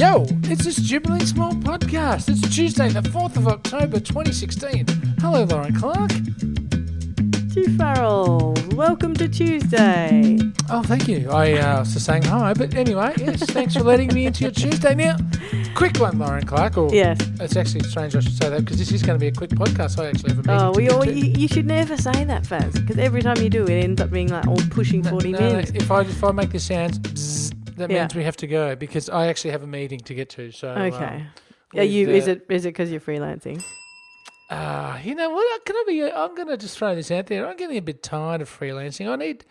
Yo, it's this Stupidly Small podcast. It's Tuesday, the 4th of October 2016. Hello, Lauren Clark. Stu Farrell, welcome to Tuesday. Oh, thank you. I uh, was just saying hi, but anyway, yes, thanks for letting me into your Tuesday. Now, quick one, Lauren Clark. Or Yes. It's actually strange I should say that because this is going to be a quick podcast. I actually have a meeting Oh, we get all, to. you, you should never say that, Faz, because every time you do, it ends up being like all pushing No, 40 no, no, minutes. if I if I make this sound, bzz, that Yeah. means we have to go because I actually have a meeting to get to. So um, Okay. Are with, you? uh, Is it? Is it because you're freelancing? Ah, you know what? Can I be? I'm going to just throw this out there. I'm getting a bit tired of freelancing. I need,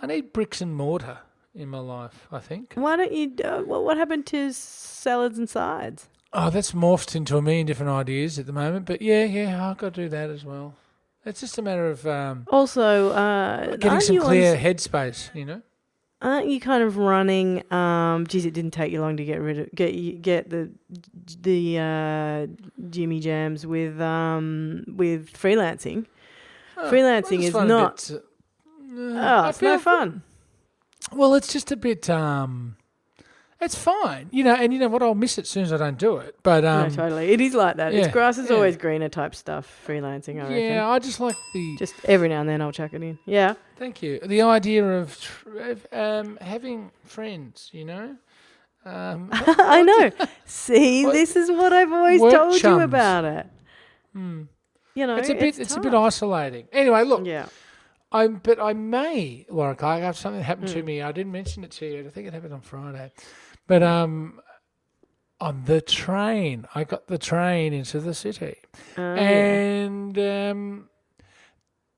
I need bricks and mortar in my life. I think. Why don't you? Uh, what, what happened to salads and sides? Oh, that's morphed into a million different ideas at the moment. But yeah, yeah, I've got to do that as well. It's just a matter of um, Also, uh, getting aren't some you on clear headspace. You know. Aren't you kind of running? Um, geez, it didn't take you long to get rid of get get the the uh, Jimmy Jams with um with freelancing. Oh, Freelancing is find it a not- bit, uh, Oh, it's no fun. Well, it's just a bit. Um, it's fine, you know, and you know what? I'll miss it as soon as I don't do it. But um, no, totally. It is like that. yeah, it's grass is yeah. always greener type stuff. Freelancing, I reckon. yeah, I just like the. Just every now and then I'll chuck it in. Yeah. Thank you. The idea of, tr- of um, having friends, you know. Um, I know. See, What- this is what I've always told chums. you about it. hmm. You know, It's a bit. It's, a bit isolating. Anyway, look. Yeah. I'm. But I may, Lauren Clark, have something happened to Mm. me. I didn't mention it to you. I think it happened on Friday. But um, on the train, I got the train into the city. Yeah. and um,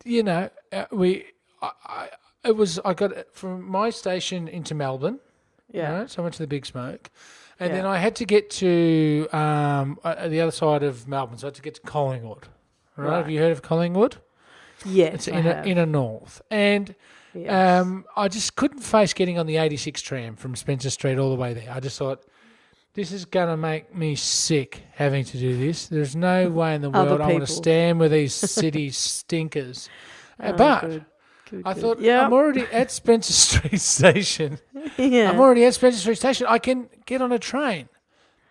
you know, uh, we, I, I, it was I got from my station into Melbourne. Yeah. so I went to the Big Smoke, and then I had to get to um, uh, the other side of Melbourne. So I had to get to Collingwood. Right? Have you heard of Collingwood? Yes. It's in a, in a north, and Yes. um, I just couldn't face getting on the 86 tram from Spencer Street all the way there. I just thought. This is going to make me sick having to do this. There's no way in the world I want to stand with these city stinkers. Oh, but good. Good, I thought yeah. I'm already at Spencer Street Station. yeah. I'm already at Spencer Street Station. I can get on a train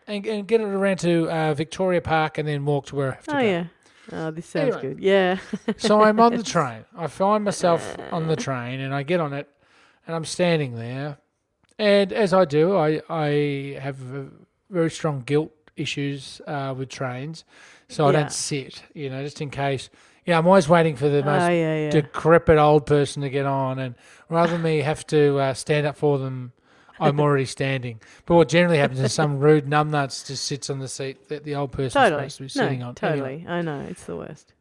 and, and get it around to uh, Victoria Park and then walk to where I have to oh go. yeah. Oh, this sounds Anyway. good. Yeah. So I'm on the train. I find myself on the train and I get on it and I'm standing there. And as I do, I, I have uh, very strong guilt issues uh, with trains. So I Yeah. don't sit, you know, just in case. Yeah, I'm always waiting for the oh most yeah. Yeah. decrepit old person to get on, and rather than me have to uh, stand up for them, I'm already standing. But what generally happens is some rude numbnuts just sits on the seat that the old person's totally. supposed to be sitting no, on. totally. Anyway, I know it's the worst.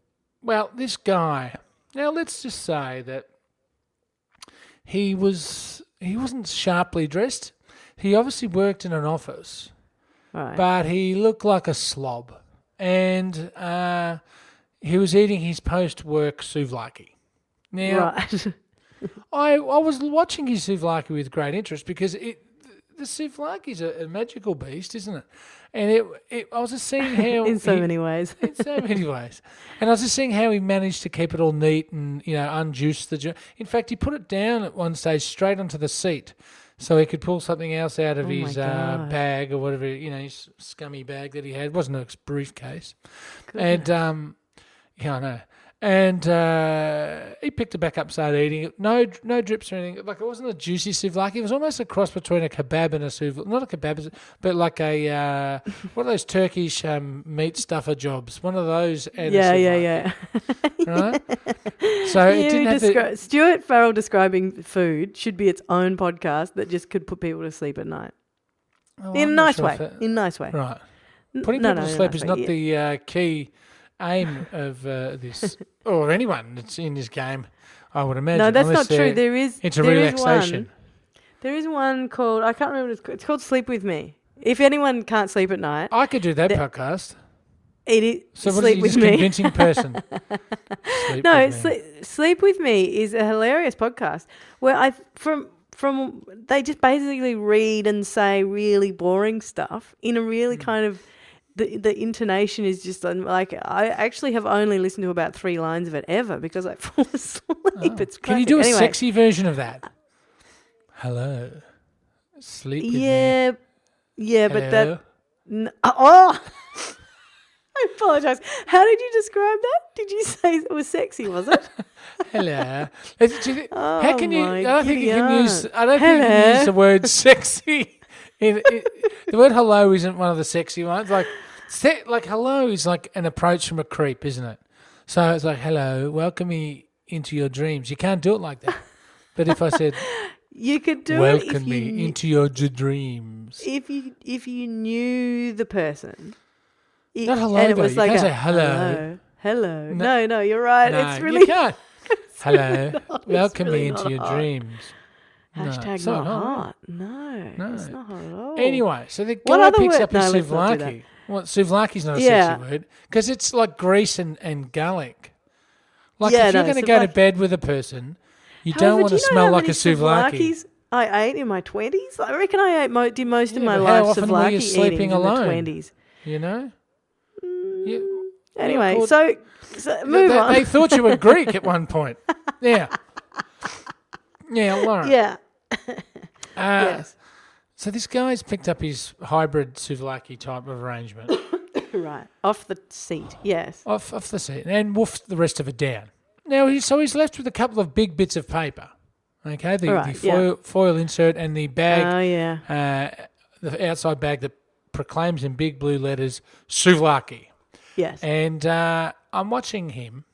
well, this guy. Now let's just say that he was he wasn't sharply dressed. He obviously worked in an office, Right. but he looked like a slob, and uh, he was eating his post-work souvlaki. Now, right. I I was watching his souvlaki with great interest because it the souvlaki is a, a magical beast, isn't it? And it, it I was just seeing how In so he- many ways. in so many ways, and I was just seeing how he managed to keep it all neat and you know unjuice the. In fact, he put it down at one stage straight onto the seat. So he could pull something else out of Oh his uh, bag or whatever, you know, his scummy bag that he had. It wasn't a briefcase. And um, yeah, I know. And uh, he picked it back up, started eating it. No, no drips or anything. Like it wasn't a juicy souvlaki. It was almost a cross between a kebab and a souvlaki. Not a kebab, but like a uh, what are those Turkish um, meat stuffer jobs? One of those. And a yeah, yeah, yeah. Right. So it You didn't have the, descri- Stuart Farrell describing food should be its own podcast that just could put people to sleep at night Oh, in a I'm not nice sure way. it- In a nice way. right. Putting no, people no, to sleep nice is not yeah. the uh, key aim of uh, this, or anyone that's in this game. I would imagine. No, that's not true. There is Into there is relaxation. one. There is one called I can't remember. What it's, called. it's called Sleep with Me. If anyone can't sleep at night, I could do that The- podcast. it is So what is sleep he, with me. convincing person? Sleep no, with me. sleep, with me is a hilarious podcast where I from from they just basically read and say really boring stuff in a really Hmm. kind of the the intonation is just like I actually have only listened to about three lines of it ever because I fall asleep. Oh. It's Can you do a Anyway, sexy version of that? Hello. Sleep with me. Yeah, Yeah, but that. N- uh, oh! I apologize. How did you describe that? Did you say it was sexy, was it? Hello. Uh, do you Oh how can you? I don't think you can use. I don't think you can use the word sexy. In, in, the word hello isn't one of the sexy ones. Like, se- like hello is like an approach from a creep, isn't it? So it's like hello, welcome me into your dreams. You can't do it like that. But if I said You could do it welcome if me into your d- dreams, if you if you knew the person. It- Not hello, and it though. was You like can't a, say hello. hello. Hello. No. No, no, you're right. no, it's you really can't. hello, not. Welcome really me into your hot. dreams. Hashtag it's not hot. hot. No, No. it's not hot at all. Anyway, so the guy picks word- up his No, not do souvlaki. Well, souvlaki's not a Yeah. sexy word because it's like grease and, and garlic. Like Yeah, if you're no, going to go to bed with a person, you However, don't want to know smell like a souvlaki. I ate in my twenties. I reckon I ate mo- did most of my but how life often were you sleeping alone? twenties. You know. You- Anyway, well, so, so move they, on. they thought you were Greek at one point. Yeah. Yeah, Lauren. yeah. Uh, yes. So this guy's picked up his hybrid souvlaki type of arrangement Right. Off the seat. Yes. off off the seat and woofed the rest of it down. Now, he, so he's left with a couple of big bits of paper. Okay, the, Right, the yeah. foil, foil insert and the bag, Oh yeah. uh, the outside bag that proclaims in big blue letters souvlaki. Yes. And uh, I'm watching him,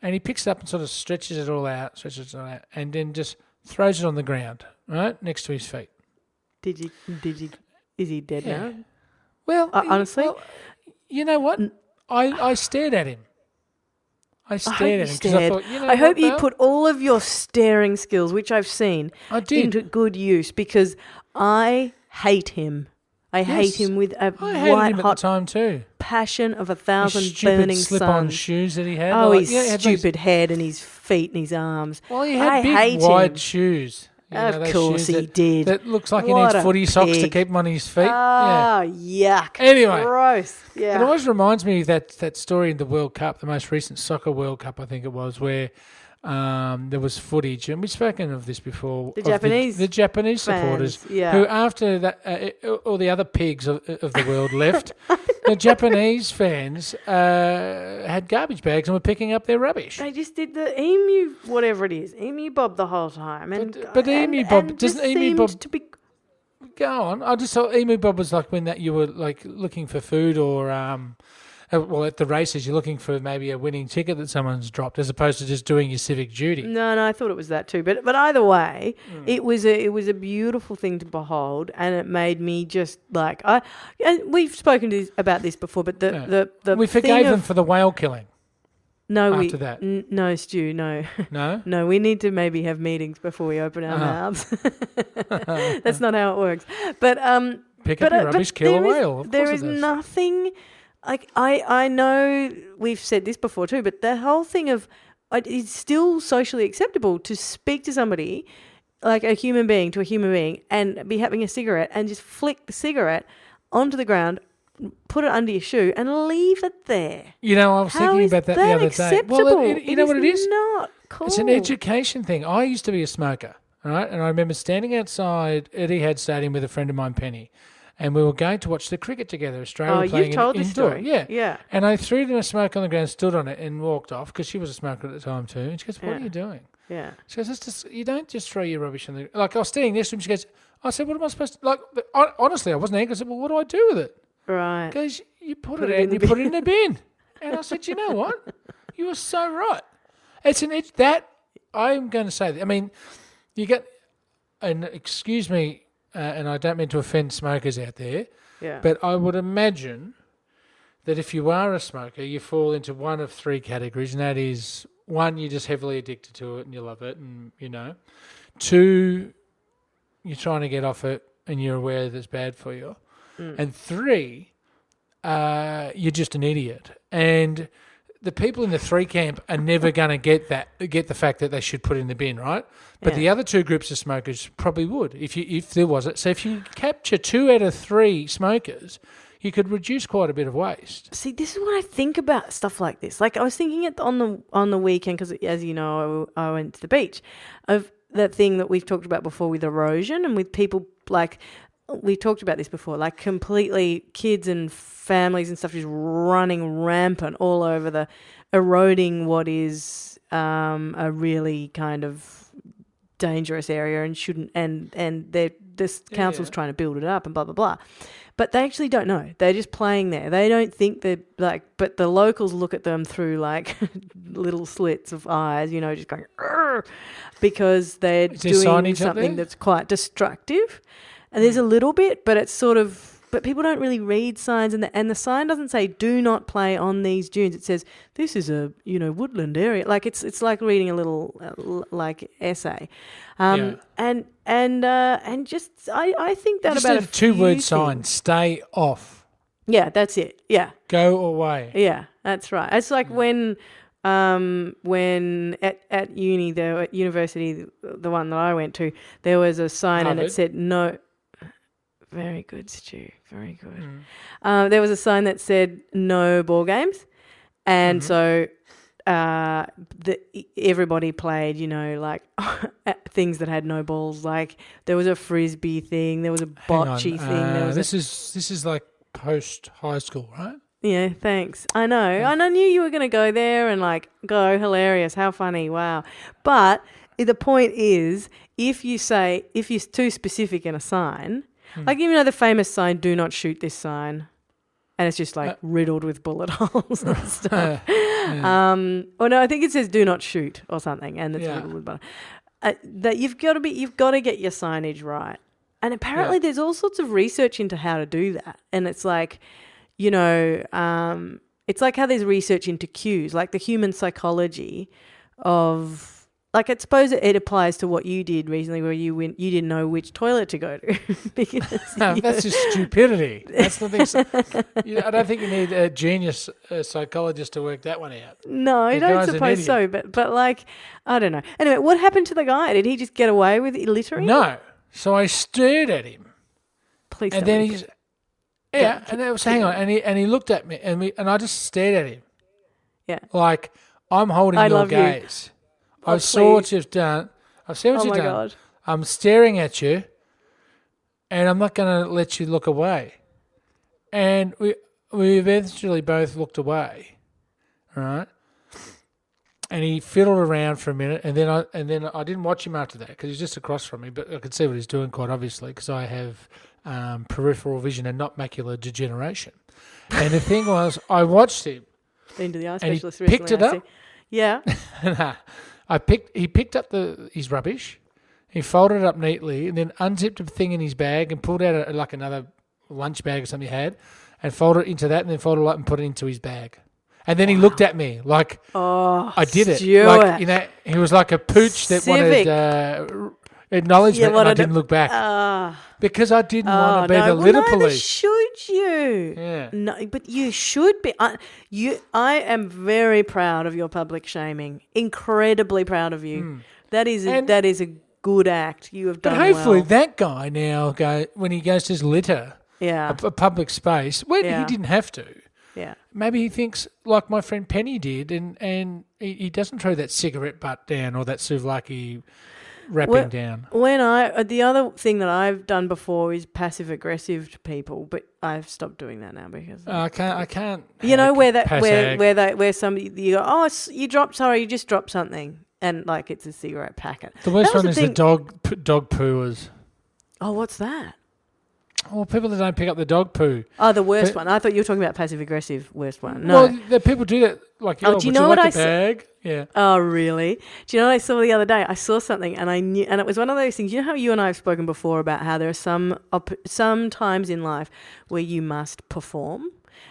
and he picks it up and sort of stretches it all out, stretches it all out, and then just throws it on the ground, right next to his feet. Did you? Did you? Is he dead Yeah. now? Well, Uh, honestly? well, you know what? I, I stared at him. I I stared you at him because I thought, you know, I hope you put all of your staring skills, which I've seen, I did. into good use because I hate him. I hate him with a I white him at hot the time too. passion of a His thousand stupid burning slip-on suns. shoes that he had. Oh, like, his yeah, he had those- stupid head and his feet and his arms. well, he had I big wide him. shoes. You of those course he that, did. That looks like he needs footy socks to keep him on his feet. Oh, yeah. Ah, yuck. Anyway. gross. Yeah. It always reminds me of that, that story in the World Cup, the most recent soccer World Cup, I think it was, where um, there was footage, and we've spoken of this before. The Japanese the, Japanese supporters, yeah. who after that, uh, all the other pigs of, of the world left, the Japanese fans uh, had garbage bags and were picking up their rubbish. They just did the emu, whatever it is, emu bob the whole time, and But- but the and- emu bob- and doesn't emu bob- to be Go on. I just thought Emu Bob was like when that you were like looking for food or um, well at the races you're looking for maybe a winning ticket that someone's dropped as opposed to just doing your civic duty. No, no, I thought it was that too. But but either way, Hmm. it was a it was a beautiful thing to behold, and it made me just like I. And we've spoken this, about this before, but the the, the we forgave of, them for the whale killing. no we that. n- no Stu no No, no we need to maybe have meetings before we open our Uh-huh. mouths. That's not how it works. But um, pick but, up your uh, rubbish, kill a whale. Of there is it does. Like I I know we've said this before too, but the whole thing of uh, it's still socially acceptable to speak to somebody like a human being to a human being and be having a cigarette and just flick the cigarette onto the ground, put it under your shoe and leave it there. You know, I was How thinking about that, that the other acceptable? day. Well, it, it- you know what it is? Not cool. It's an education thing. I used to be a smoker, right? And I remember standing outside Etihad Stadium with a friend of mine, Penny, and we were going to watch the cricket together. Australia Oh, playing you've told in, this indoor. story. Yeah. yeah. And I threw them a smoke on the ground, stood on it, and walked off because she was a smoker at the time too. And she goes, "What Yeah. are you doing?" Yeah. She goes, "It's just you don't just throw your rubbish in the like." I was standing next to him. She goes, "I said, what am I supposed to like?" Honestly, I wasn't angry. I said, "Well, what do I do with it?" Right. Because "You put, Put it, it out and you the put it in the bin." And I said, "You know what? You were so right. It's an edge that I'm going to say. That, I mean, you get and excuse me, uh, and I don't mean to offend smokers out there." Yeah. But I would imagine that if you are a smoker, you fall into one of three categories, and that is one, you're just heavily addicted to it and you love it, and you know, two, you're trying to get off it and you're aware that it's bad for you, Mm. and three, uh, you're just an idiot. And the people in the three camp are never going to get that, get the fact that they should put it in the bin, right? But Yeah. the other two groups of smokers probably would if you if there was it. So if you capture two out of three smokers, you could reduce quite a bit of waste. See, this is what I think about stuff like this. Like I was thinking it on the on the weekend because, as you know, I, I went to the beach of that thing that we've talked about before with erosion and with people like we talked about this before, like completely kids and families and stuff just running rampant all over the eroding what is um, a really kind of dangerous area and shouldn't and and they're this Yeah, council's yeah. trying to build it up and blah blah blah. But they actually don't know. They're just playing there. They don't think they're like but the locals look at them through like little slits of eyes, you know, just going because they're doing something that's quite destructive. And there's a little bit, but it's sort of but people don't really read signs and the and the sign doesn't say do not play on these dunes. It says this is a, you know, woodland area. Like it's it's like reading a little uh, l- like essay. Um Yeah. and and uh and just I I think that Just about a a two word sign: stay off, Yeah, that's it. Yeah. go away. Yeah, that's right. It's like Mm. when, um, when at, at uni, there at university, the one that I went to, there was a sign and it said no. Very good, Stu. Very good. Mm. Uh, there was a sign that said no ball games, and Mhm. so uh, the, everybody played. You know, like things that had no balls. Like there was a frisbee thing. There was a bocce thing. there uh, was a this is this is like post high school, right? Yeah, thanks. I know. And I knew you were going to go there and like go hilarious. How funny. Wow. But the point is if you say if you're too specific in a sign. Like you know the famous sign do not shoot this sign and it's just like Uh, riddled with bullet holes and stuff. Um, or no, I think it says "do not shoot" or something, and it's Yeah. riddled with bullet. Uh, that you've got to be, you've got to get your signage right. And apparently, there's all sorts of research into how to do that. And it's like, you know, um, it's like how there's research into cues, like the human psychology of. Like I suppose it, it applies to what you did recently, where you went, you didn't know which toilet to go to that's just stupidity. That's nothing. s- you- I don't think you need a genius uh, psychologist to work that one out. No, I don't suppose so. But but like, I don't know. Anyway, what happened to the guy? Did he just get away with littering? No. So I stared at him, please. and then he's yeah, and it was hang on, and he and he looked at me, and we and I just stared at him. Yeah. Like I'm holding I your love you. Oh, I saw what please. you've done. I've seen what Oh you've my done. god. I'm staring at you, and I'm not going to let you look away. And we we eventually both looked away, right? And he fiddled around for a minute, and then I and then I didn't watch him after that because he's just across from me, but I could see what he's doing quite obviously because I have um, peripheral vision and not macular degeneration. And the thing was, I watched him. Been to the eye And he specialist picked recently. it I up? see. Yeah. Nah. I picked. He picked up the his rubbish. He folded it up neatly and then unzipped a thing in his bag and pulled out a, like another lunch bag or something he had, and folded it into that and then folded it up and put it into his bag. And then he looked at me like Oh, I did it. Stuart. Like you know, he was like a pooch that Civic. wanted uh, acknowledgement, Yeah, and I didn't look back Ah. because I didn't oh, want to be no. the well, litter neither police. You? yeah. No, but you should be. I, you, I am very proud of your public shaming. Incredibly proud of you. Mm. That is a, And- that is a good act. You have done. But hopefully well. that guy now go when he goes to his litter, yeah, a, a public space, when Yeah. he didn't have to. yeah. Maybe he thinks like my friend Penny did, and and he, he doesn't throw that cigarette butt down or that souvlaki wrapping Well- down. When I uh, the other thing that I've done before is passive aggressive to people, but I've stopped doing that now because Uh, I can't. I can't. you know where that where ag. where they where somebody you go oh you dropped sorry you just dropped something and like it's a cigarette packet. the worst that one the is thing- the dog p- dog pooers. Oh, what's that? Well, people that don't pick up the dog poo. Oh, the worst But- one. I thought you were talking about passive aggressive worst one. No. Well, the people do that. Like, Oh, oh, do you know you what like I bag? Yeah. Oh, really? Do you know what I saw the other day? I saw something and I knew, and it was one of those things. You know how you and I have spoken before about how there are some op- some times in life where you must perform,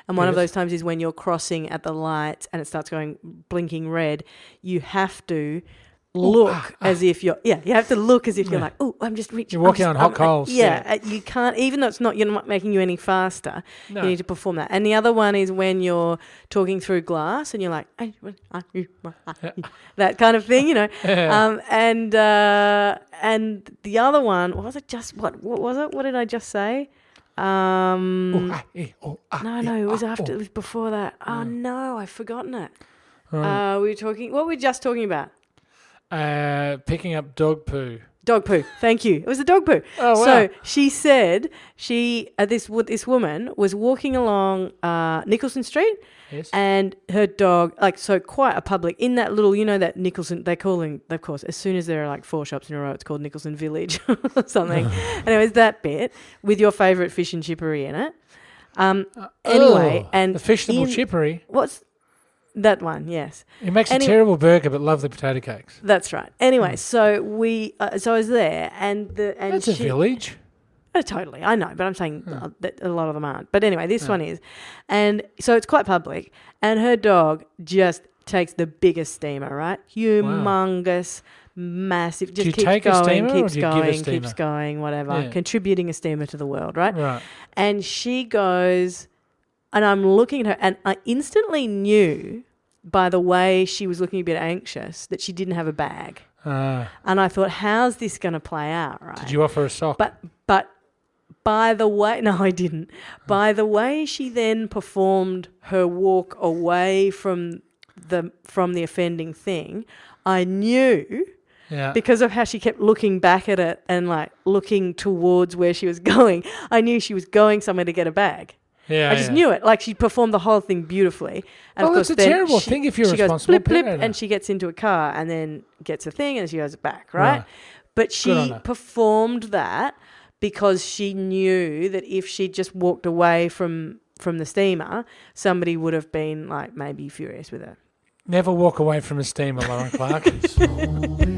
and one of those times is when you're crossing at the lights and it starts going blinking red. You have to look ah, as if you're yeah. You have to look as if you're Yeah. like oh I'm just reaching. You're walking just- on hot I'm- coals, Yeah, uh, you can't even though it's not you're not making you any faster. No. You need to perform that. And the other one is when you're talking through glass and you're like, that kind of thing, you know. Um, and uh, and the other one, what was it? Just what? What was it? What did I just say? Um, Oh, ah, eh, oh, ah, no, eh, no, it was ah, after. oh. It was before that. Oh no, I've forgotten it. Uh, we were talking. What were we just talking about? Uh, picking up dog poo. Dog poo. Thank you. It was a dog poo. Oh, wow. So she said she uh, this wo- this woman was walking along uh, Nicholson Street, Yes. and her dog like so quite a public in that little you know that Nicholson they call them of course as soon as there are like four shops in a row it's called Nicholson Village or something. Anyways, that bit with your favourite fish and chippery in it. Um, anyway, Oh, and the fishable in- chippery. what's that one? Yes. It makes any- a terrible burger, but love the potato cakes. That's right. Anyway, so we, uh, so I was there, and the and That's a village. Oh, totally, I know, but I'm saying uh, that a lot of them aren't. But anyway, this one is, and so it's quite public, and her dog just takes the biggest steamer, right? Humongous, massive. Just you keeps take a going, steamer or keeps do you give a going, steamer? keeps going, whatever, Yeah. contributing a steamer to the world, right? Right. And she goes, and I'm looking at her, and I instantly knew by the way she was looking a bit anxious that she didn't have a bag. Uh, And I thought, how's this going to play out, right? did you offer a sock? But but by the way, no, I didn't. By the way, she then performed her walk away from the from the offending thing. I knew yeah. because of how she kept looking back at it and like looking towards where she was going. I knew she was going somewhere to get a bag. Yeah. I just yeah. knew it. Like she performed the whole thing beautifully. And Well, of course, it's a then terrible she- thing if you're a she goes responsible blip, blip, and she gets into a car and then gets a thing and she goes back, right? Right. But she performed that because she knew that if she just walked away from from the steamer, somebody would have been like maybe furious with her. Never walk away from a steamer, Lauren Clark.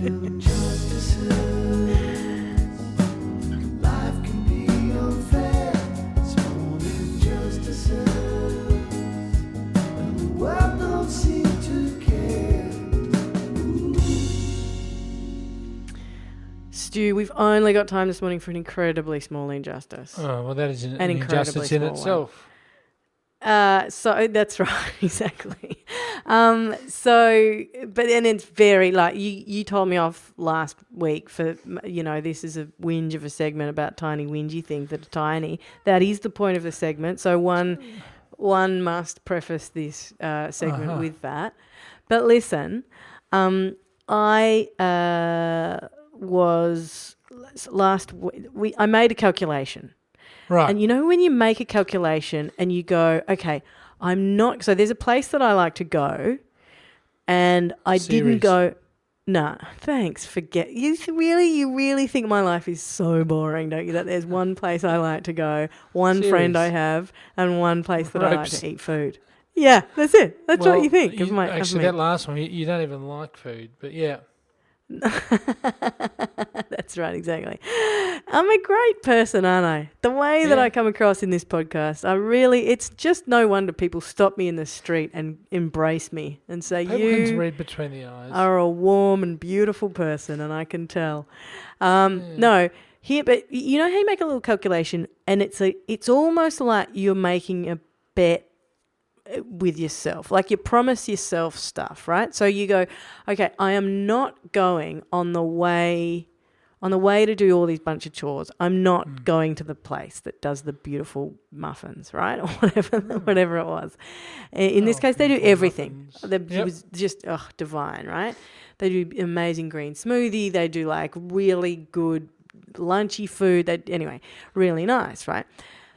we've only got time this morning for an incredibly small injustice. oh, well, that is an, An injustice in itself. Uh, so that's right, exactly. Um, so, but then it's very like you, you told me off last week for, you know, this is a whinge of a segment about tiny whingy things that are tiny. That is the point of the segment. So one, one must preface this uh, segment Uh-huh. with that. But listen, um, I uh, was last w- we I made a calculation. Right. And you know when you make a calculation and you go, okay, I'm not. So there's a place that I like to go, and I Series. didn't go. Nah, thanks. Forget you. Really, you really think my life is so boring, don't you? That there's one place I like to go, one friend I have, and one place that I like to eat food. Yeah, that's it. That's Well, what you think of you- my. Actually, that last one, you, you don't even like food, but yeah. That's right, exactly. I'm a great person, aren't I? The way that I come across in this podcast, I really, it's just no wonder people stop me in the street and embrace me and say, People can You read between the eyes. are a warm and beautiful person, and I can tell. Um, Yeah. No, here, but you know how you make a little calculation, and it's a, it's almost like you're making a bet with yourself. Like you promise yourself stuff, right? So you go, okay, I am not going on the way on the way to do all these bunch of chores. I'm not Mm. going to the place that does the beautiful muffins, right? Or whatever whatever it was. In this Oh, case they do everything. The- It was just oh, divine, right? They do amazing green smoothie, they do like really good lunchy food. They anyway, really nice, right?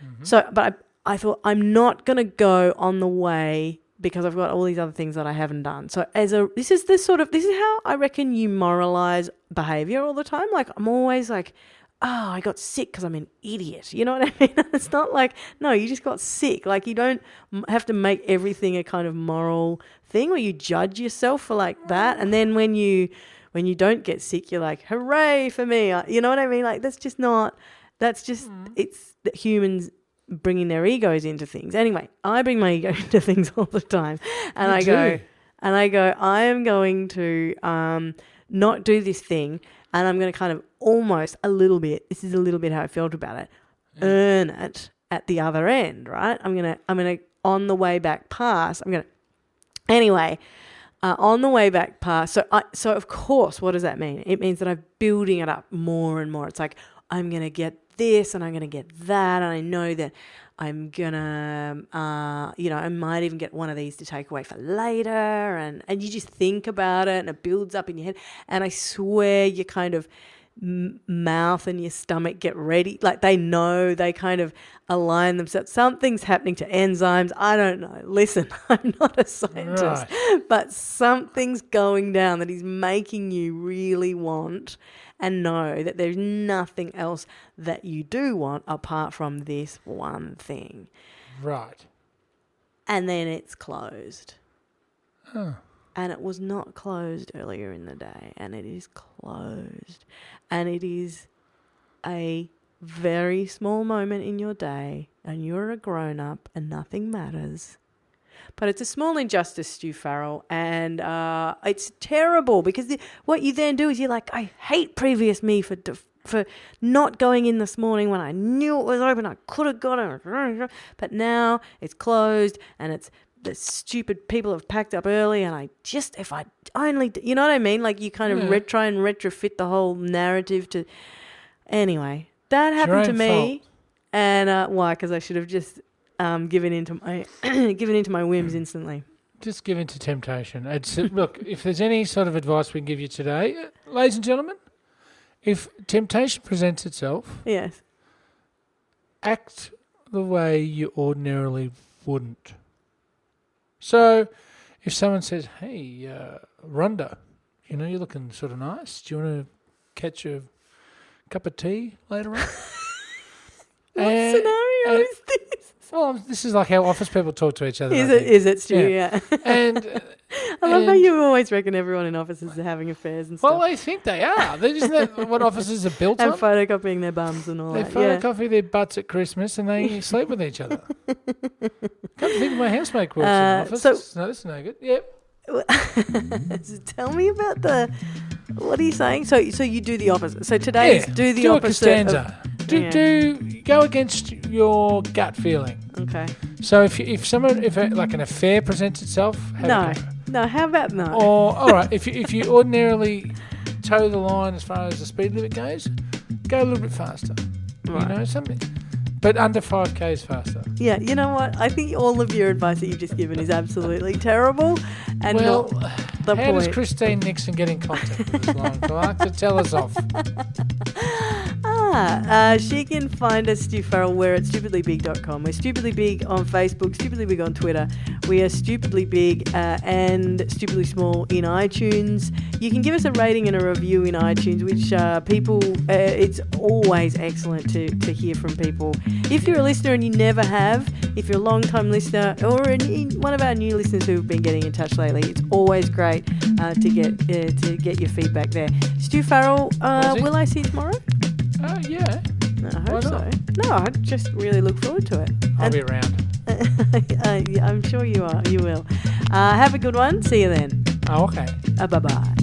Mm-hmm. So, but I, thought I'm not going to go on the way because I've got all these other things that I haven't done. So, as a this is the sort of this is how I reckon you moralize behavior all the time. Like I'm always like, oh, I got sick because I'm an idiot. You know what I mean? it's not like no, you just got sick. Like you don't have to make everything a kind of moral thing where you judge yourself for like that, and then when you when you don't get sick, you're like, hooray for me. Uh, You know what I mean? Like that's just not. That's just it's that humans bringing their egos into things. Anyway, I bring my ego into things all the time, and You I go, and I go, I am going to um, not do this thing, and I'm going to kind of almost a little bit. This is a little bit how I felt about it. Earn it at the other end, right? I'm gonna, I'm gonna on the way back past. I'm gonna. Anyway, uh, on the way back past. So, I, so of course, what does that mean? It means that I'm building it up more and more. It's like I'm gonna get this and I'm gonna get that, and I know that I'm gonna, uh, you know, I might even get one of these to take away for later, and and you just think about it, and it builds up in your head. And I swear, you kind of m- mouth and your stomach get ready. Like they know, they kind of align themselves. Something's happening to enzymes. I don't know. Listen, I'm not a scientist, but something's going down that is making you really want and know that there's nothing else that you do want apart from this one thing. Right. And then it's closed. Oh. And it was not closed earlier in the day and it is closed. And it is a very small moment in your day and you're a grown up and nothing matters. But it's a small injustice stu farrell and uh, it's terrible because the, what you then do is you're like i hate previous me for def- for not going in this morning when I knew it was open, I could have got it. But now it's closed and it's the stupid people have packed up early and I just if I only you know what I mean like you kind of ret- try and retrofit the whole narrative to anyway that happened to me and uh, why because I should have just um, given into my given into my whims instantly Just give in to temptation. It's uh, look. If there's any sort of advice we can give you today, uh, ladies and gentlemen, if temptation presents itself, yes act the way you ordinarily wouldn't. So, if someone says, "Hey, uh, Rhonda, you know you're looking sort of nice. Do you want to catch a cup of tea later on?" what And- scenario and- is this Well, this is like how office people talk to each other. is I it think. is it Stu yeah, And uh, I love how you always reckon everyone in offices are having affairs and stuff well, I think they are. They- Isn't that what offices are built and on? photocopying their bums and all They that yeah photocopy their butts at Christmas and they sleep with each other. Think my housemate works in Uh, an office. so- no, that's no good. Yep. So tell me about the. What are you saying? So, so you do the opposite. So today Yeah, do the do opposite. of- Costanza. do, yeah. do go against your gut feeling. okay. So if you, if someone if a, like an affair presents itself, have No. a. No. How about no? Or all right, if you, if you ordinarily toe the line as far as the speed limit goes, go a little bit faster. Right. You know something, but under 5K is faster. Yeah. You know what? I think all of your advice that you've just given is absolutely terrible, and well, not the how does. Christine Nixon get in contact with us, Lauren Clark, to tell us off? Ah, uh, she can find us, Stu Farrell. We're at stupidlybig.com. We're stupidly big on Facebook, stupidly big on Twitter. We are stupidly big uh, and stupidly small in iTunes. You can give us a rating and a review in iTunes, which uh, people, uh, it's always excellent to, to hear from people. If you're a listener and you never have, if you're a long time listener or one of our new listeners who've been getting in touch lately, it's always great uh, to get uh, to get your feedback there. Stu Farrell, uh, will I see you tomorrow? Oh yeah, I hope so. No, I just really look forward to it. I'll And- be around. uh, I'm sure you are. You will. Uh, have a good one. See you then. Oh okay. Uh, bye bye.